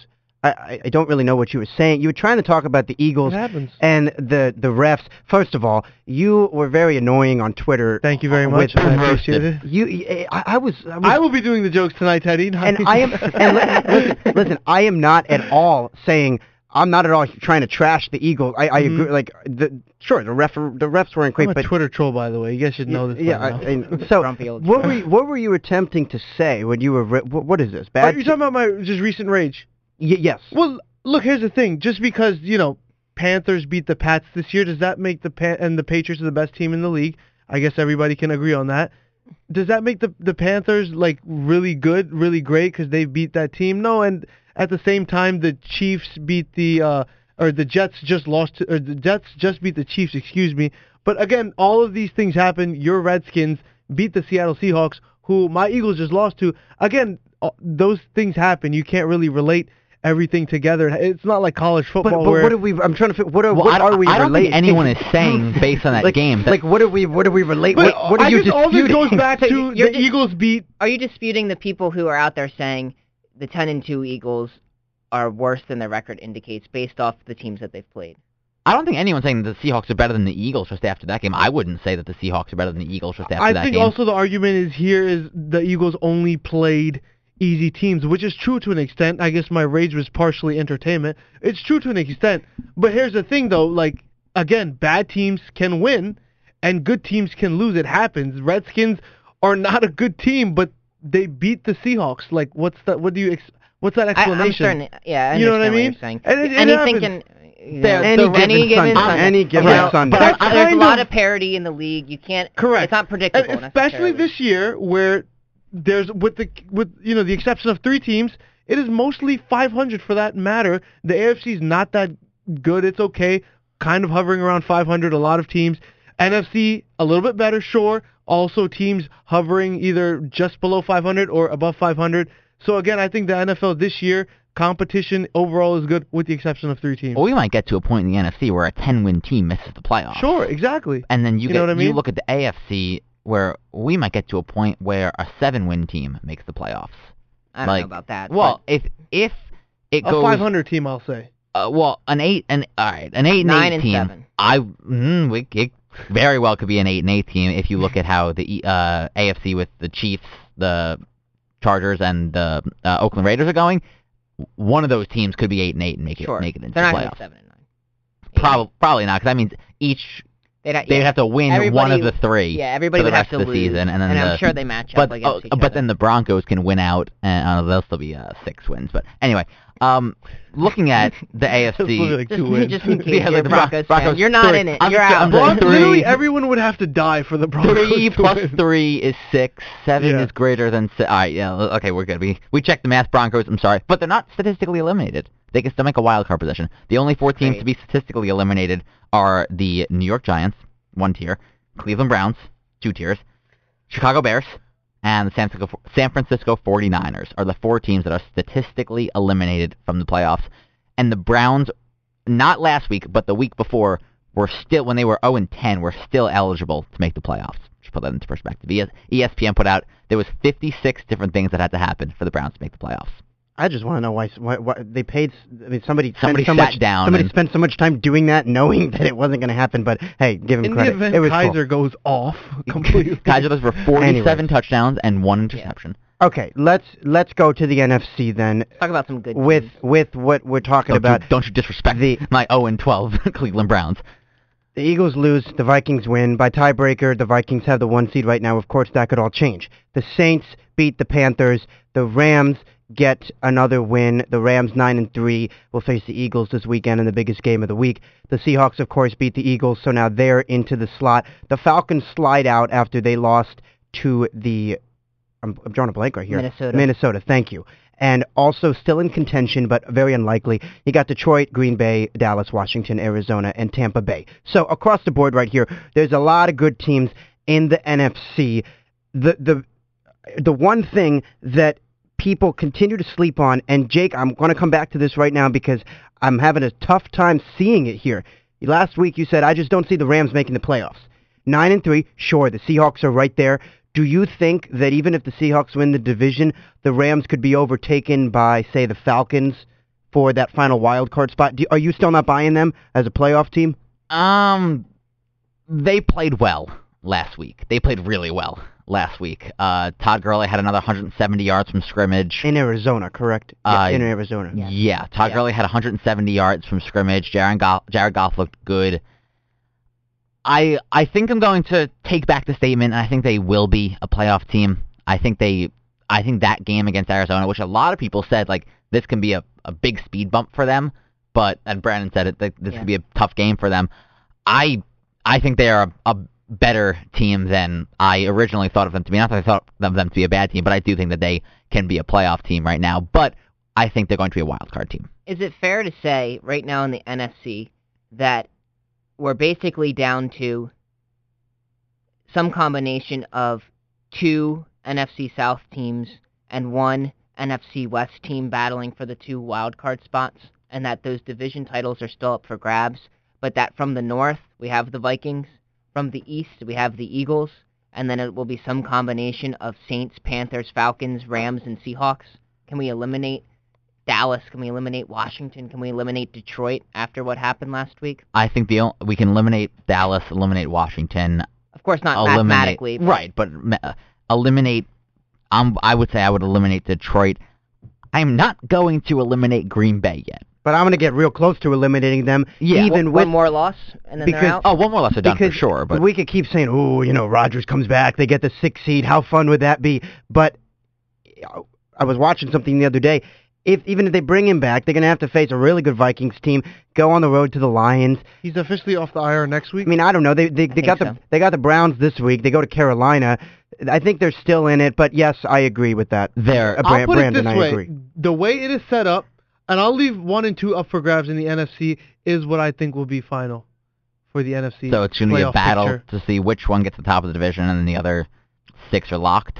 I, I, I don't really know what you were saying. You were trying to talk about the Eagles and the the refs. First of all, you were very annoying on Twitter. Thank you very uh, much. I appreciate it. You, I, I was, I was I will be doing the jokes tonight, Teddy. and I am and li- listen, listen, I am not at all saying I'm not at all trying to trash the Eagles. I, I Mhm. agree. Like the sure, the ref the refs weren't great, I'm a but Twitter troll, by the way. You guys should know this. yeah. I, and so what were you, what were you attempting to say when you were re- what, what is this Are bad? you talking about my just recent rage? Y- yes. Well, look, here's the thing. Just because you know Panthers beat the Pats this year, does that make the Pan- and the Patriots are the best team in the league? I guess everybody can agree on that. Does that make the the Panthers like really good, really great because they beat that team? No, and at the same time, the Chiefs beat the uh, or the Jets just lost to, or the Jets just beat the Chiefs. Excuse me. But again, all of these things happen. Your Redskins beat the Seattle Seahawks, who my Eagles just lost to. Again, uh, those things happen. You can't really relate everything together. It's not like college football but where what are we? I'm trying to. fi- What are Well, what I don't, are we I don't relating? think anyone is saying based on that like, game. That, like what are we? What do we relate? But What, what are I you guess all this goes back So to you're the di- Eagles beat. Are you disputing the people who are out there saying the 10 and 2 Eagles are worse than their record indicates based off the teams that they've played? I don't think anyone's saying the Seahawks are better than the Eagles just after that game. I wouldn't say that the Seahawks are better than the Eagles just after I that game. I think game. also the argument is here is the Eagles only played easy teams, which is true to an extent. I guess my rage was partially entertainment. It's true to an extent. But here's the thing though, like again, bad teams can win and good teams can lose. It happens. Redskins are not a good team, but they beat the Seahawks. Like what's that what do you ex- what's that I, I'm explanation? yeah, I You know what I understand mean? you're saying. And it- it Anything happens. can... you know, Any the- given any given Sunday. Sunday. Any given You Sunday. There's, But I there's a lot of- of parity in the league. You can't... Correct. It's not predictable And especially this year where there's with the with you know the exception of three teams, it is mostly 500 for that matter. The AFC is not that good. It's okay, kind of hovering around 500. A lot of teams. NFC a little bit better, sure. Also teams hovering either just below 500 or above 500. So again, I think the NFL this year competition overall is good with the exception of three teams. Well, we might get to a point in the NFC where a 10-win team misses the playoffs. Sure, exactly. And then you, You get, know what I mean? you look at the AFC where we might get to a point where a seven-win team makes the playoffs. I don't like, know about that. Well, if if it A goes 500 team, I'll say. uh, well, an eight and all right, an eight and Nine eight and team. seven. I mm, we, it very well could be an eight and eight team if you look at how the uh, AFC with the Chiefs, the Chargers, and the uh, Oakland Raiders are going. One of those teams could be eight and eight and make it sure. make it into They're the not playoffs. 7 and 9. Probably probably not because that means each They'd, ha- they'd yeah. have to win one of the three. Yeah, everybody the would have to the lose, season, and then I'm sure they match but up against oh, but other. then the Broncos can win out, and uh, they'll still be uh, six wins. But anyway, um, looking at the It'll AFC, like just, two wins. just in case Yeah, you're like the Broncos Broncos fan, you're not three. in it. I'm you're out. I'm Bron- literally everyone would have to die for the Broncos. three to win. three is six. Seven Yeah. is greater than six. All right, yeah, okay, we're good. We we checked the math. Broncos, I'm sorry, but they're not statistically eliminated. They can still make a wild card position. The only four teams Great. to be statistically eliminated are the New York Giants, one tier, Cleveland Browns, two tiers, Chicago Bears, and the San Francisco, San Francisco 49ers are the four teams that are statistically eliminated from the playoffs. And the Browns, not last week, but the week before, were still, when they were 0 and 10, were still eligible to make the playoffs. Just put that into perspective. ES- ESPN put out there was 56 different things that had to happen for the Browns to make the playoffs. I just want to know why, why, why they paid. s- I mean, somebody spent Somebody so sat much, down Somebody and- spent so much time doing that, knowing that it wasn't going to happen. But hey, give him In the credit. event it was cool. Kizer goes off completely. Kizer those for 47 Anyways. touchdowns and one interception. Okay, let's let's go to the NFC then. Talk about some good With teams. with what we're talking Don't, about. you, don't you disrespect the- my 0 and 12 Cleveland Browns. The Eagles lose, the Vikings win. By tiebreaker, the Vikings have the one seed right now. Of course, that could all change. The Saints beat the Panthers. The Rams get another win. The Rams 9 and 3 will face the Eagles this weekend in the biggest game of the week. The Seahawks, of course, beat the Eagles, so now they're into the slot. The Falcons slide out after they lost to the. I'm, I'm drawing a blank right here. Minnesota. Minnesota, thank you. And also still in contention, but very unlikely. You got Detroit, Green Bay, Dallas, Washington, Arizona, and Tampa Bay. So across the board right here, there's a lot of good teams in the NFC. The the the one thing that people continue to sleep on, and Jake, I'm going to come back to this right now because I'm having a tough time seeing it here. Last week you said I just don't see the Rams making the playoffs. Nine and three, sure, the Seahawks are right there. Do you think that even if the Seahawks win the division, the Rams could be overtaken by, say, the Falcons for that final wild card spot? Do, are you still not buying them as a playoff team? Um, they played well last week. They played really well last week. Uh, Todd Gurley had another 170 yards from scrimmage. In Arizona, correct? Yeah, Uh, in Arizona. Yeah. Yeah, Todd Yeah. Gurley had 170 yards from scrimmage. Jared Goff, Jared Goff looked good. I I think I'm going to take back the statement, and I think they will be a playoff team. I think they I think that game against Arizona, which a lot of people said like this can be a, a big speed bump for them, but and Brandon said it that this Yeah. could be a tough game for them. I I think they are a, a better team than I originally thought of them to be. Not that I thought of them to be a bad team, but I do think that they can be a playoff team right now. But I think they're going to be a wild card team. Is it fair to say right now in the NFC that we're basically down to some combination of two NFC South teams and one NFC West team battling for the two wild card spots, and that those division titles are still up for grabs, but that from the North we have the Vikings, from the East we have the Eagles, and then it will be some combination of Saints, Panthers, Falcons, Rams, and Seahawks? Can we eliminate Dallas? Can we eliminate Washington? Can we eliminate Detroit after what happened last week? I think the o- we can eliminate Dallas, eliminate Washington, Of course, not eliminate mathematically. but- right, but uh, eliminate. Um, I would say I would eliminate Detroit. I'm not going to eliminate Green Bay yet. But I'm going to get real close to eliminating them, Yeah. even One with more loss, and then because- they're out. Oh, one more loss are done for sure, but we could keep saying, "Oh, you know, Rodgers comes back, they get the sixth seed. How fun would that be?" But uh, I was watching something the other day. If even if they bring him back, they're going to have to face a really good Vikings team. Go on the road to the Lions. He's officially off the IR next week. I mean, I don't know. They they, they think got the they got the Browns this week. They go to Carolina. I think they're still in it, but yes, I agree with that. they're Uh, I'll put Brandon, it this I way: agree. the way it is set up, and I'll leave one and two up for grabs in the NFC is what I think will be final for the NFC. so it's going to be a battle picture. to see which one gets the top of the division, and then the other six are locked.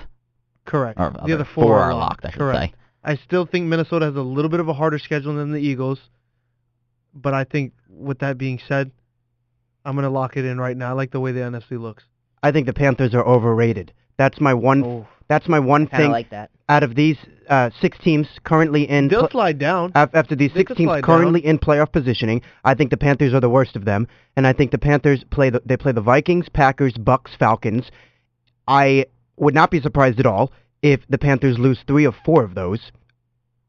Correct. Or the other four, are locked, I should Correct. say. I still think Minnesota has a little bit of a harder schedule than the Eagles, but I think with that being said, I'm gonna lock it in right now. I like the way the NFC looks. I think the Panthers are overrated. That's my one. Oh, That's my one kind thing like that. out of these uh, six teams currently in. They'll pl- slide down. After these They six teams slide currently in playoff positioning, I think the Panthers are the worst of them, and I think the Panthers play the they play the Vikings, Packers, Bucks, Falcons. I would not be surprised at all if the Panthers lose three or four of those.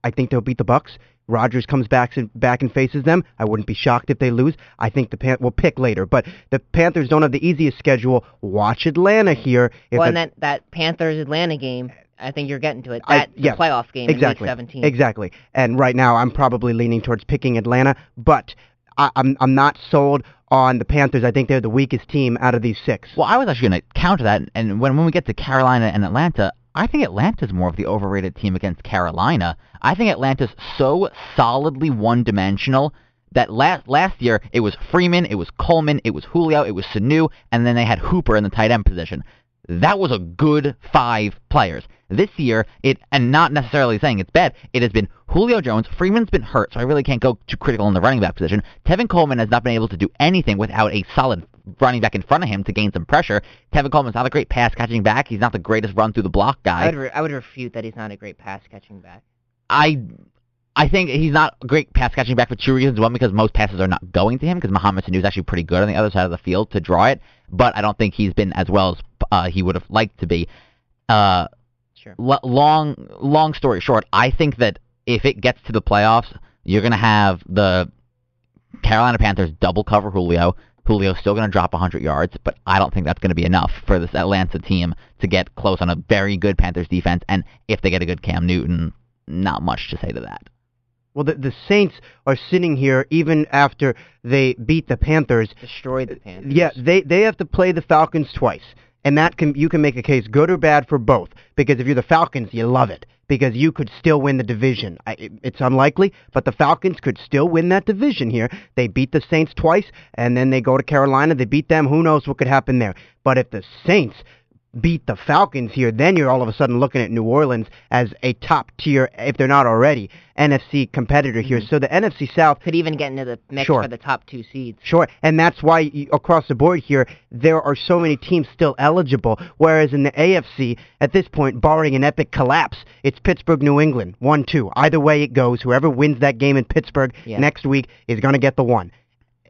I think they'll beat the Bucks. Rodgers comes back and back and faces them. I wouldn't be shocked if they lose. I think the Pan- we'll pick later, but the Panthers don't have the easiest schedule. Watch Atlanta here. If well, and that that Panthers Atlanta game, I think you're getting to it. I- yeah, playoff game exactly. in week 17. Exactly. And right now, I'm probably leaning towards picking Atlanta, but I, I'm I'm not sold on the Panthers. I think they're the weakest team out of these six. Well, I was actually going to counter that, and when when we get to Carolina and Atlanta, I think Atlanta's more of the overrated team against Carolina. I think Atlanta's so solidly one-dimensional that last last year it was Freeman, it was Coleman, it was Julio, it was Sanu, and then they had Hooper in the tight end position. That was a good five players. This year, it and not necessarily saying it's bad, it has been Julio Jones. Freeman's been hurt, so I really can't go too critical in the running back position. Tevin Coleman has not been able to do anything without a solid running back in front of him to gain some pressure. Tevin Coleman's not a great pass catching back. He's not the greatest run through the block I guy. would re- I would refute that he's not a great pass catching back. I I think he's not a great pass catching back for two reasons. One, because most passes are not going to him, because Mohamed Sanu is actually pretty good on the other side of the field to draw it. But I don't think he's been as well as uh, he would have liked to be. Uh, Sure. l- long long story short, I think that if it gets to the playoffs, you're gonna have the Carolina Panthers double cover Julio. Julio's still going to drop 100 yards, but I don't think that's going to be enough for this Atlanta team to get close on a very good Panthers defense. And if they get a good Cam Newton, not much to say to that. Well, the, the Saints are sitting here even after they beat the Panthers. Destroyed the Panthers. Yeah, they they have to play the Falcons twice, and that can you can make a case good or bad for both. Because if you're the Falcons, you love it because you could still win the division. I, it's unlikely, but the Falcons could still win that division here. They beat the Saints twice, and then they go to Carolina. They beat them. Who knows what could happen there? But if the Saints beat the Falcons here, then you're all of a sudden looking at New Orleans as a top tier, if they're not already, NFC competitor here. Mhm. So the NFC South Could even get into the mix Sure. for the top two seeds. Sure, and that's why y- across the board here there are so many teams still eligible. Whereas in the AFC, at this point, barring an epic collapse, it's Pittsburgh, New England, one two. Either way it goes, whoever wins that game in Pittsburgh Yeah. next week is going to get the one.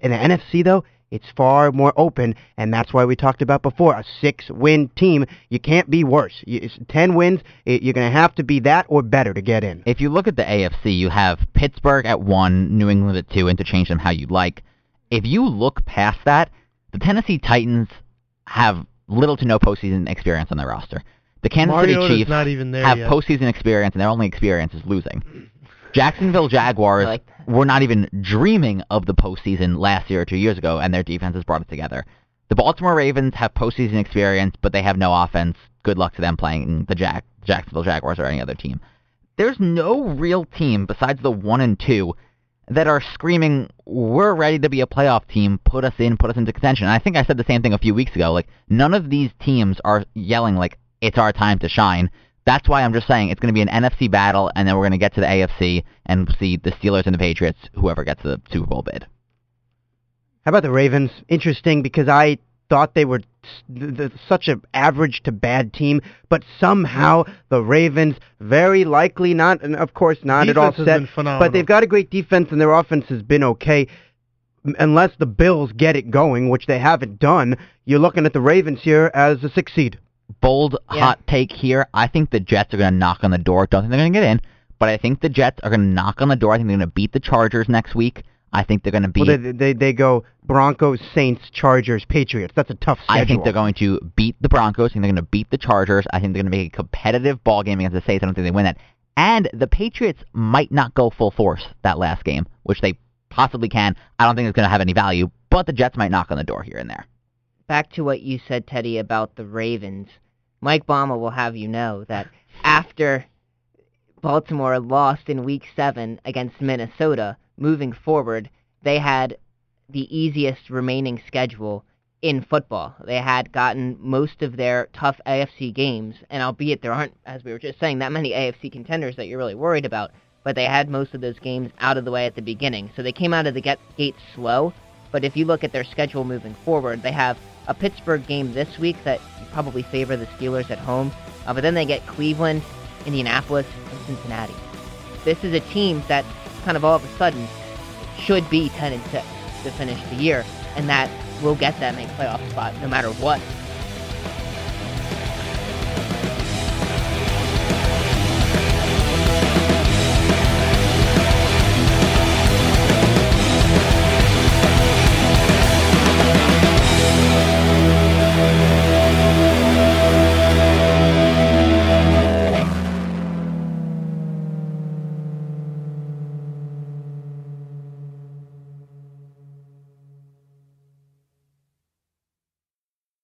In the NFC though, it's far more open, and that's why we talked about before a six-win team. You can't be worse. You, it's ten wins. It, you're going to have to be that or better to get in. If you look at the AFC, you have Pittsburgh at one, New England at two, interchange them how you like. If you look past that, the Tennessee Titans have little to no postseason experience on their roster. The Kansas Mariota's City Chiefs not even there have yet. postseason experience, and their only experience is losing. Jacksonville Jaguars like were not even dreaming of the postseason last year or two years ago, and their defense has brought it together. The Baltimore Ravens have postseason experience, but they have no offense. Good luck to them playing the Jack Jacksonville Jaguars or any other team. There's no real team besides the one and two that are screaming, "We're ready to be a playoff team. Put us in, put us into contention." And I think I said the same thing a few weeks ago. Like none of these teams are yelling like it's our time to shine. That's why I'm just saying it's going to be an NFC battle, and then we're going to get to the AFC and see the Steelers and the Patriots, whoever gets the Super Bowl bid. How about the Ravens? Interesting because I thought they were th- th- such an average to bad team, but somehow the Ravens, very likely not, and of course not at all Defense has set, been phenomenal. but they've got a great defense and their offense has been okay. Unless the Bills get it going, which they haven't done, you're looking at the Ravens here as a six seed. Bold Yeah. hot take here. I think the Jets are going to knock on the door. Don't think they're going to get in, but I think the Jets are going to knock on the door. I think they're going to beat the Chargers next week. I think they're going to beat. Well, they, they they go Broncos, Saints, Chargers, Patriots. That's a tough schedule. I think they're going to beat the Broncos. I think they're going to beat the Chargers. I think they're going to make a competitive ball game against the Saints. I don't think they win that. And the Patriots might not go full force that last game, which they possibly can. I don't think it's going to have any value, but the Jets might knock on the door here and there. Back to what you said, Teddy, about the Ravens. Mike Bama will have you know that after Baltimore lost in Week 7 against Minnesota, moving forward, they had the easiest remaining schedule in football. They had gotten most of their tough AFC games, and albeit there aren't, as we were just saying, that many AFC contenders that you're really worried about, but they had most of those games out of the way at the beginning. So they came out of the get- gate slow, but if you look at their schedule moving forward, they have a Pittsburgh game this week that probably favor the Steelers at home, uh, but then they get Cleveland, Indianapolis, and Cincinnati. This is a team that kind of all of a sudden should be 10 and 6 to finish the year, and that will get them a playoff spot no matter what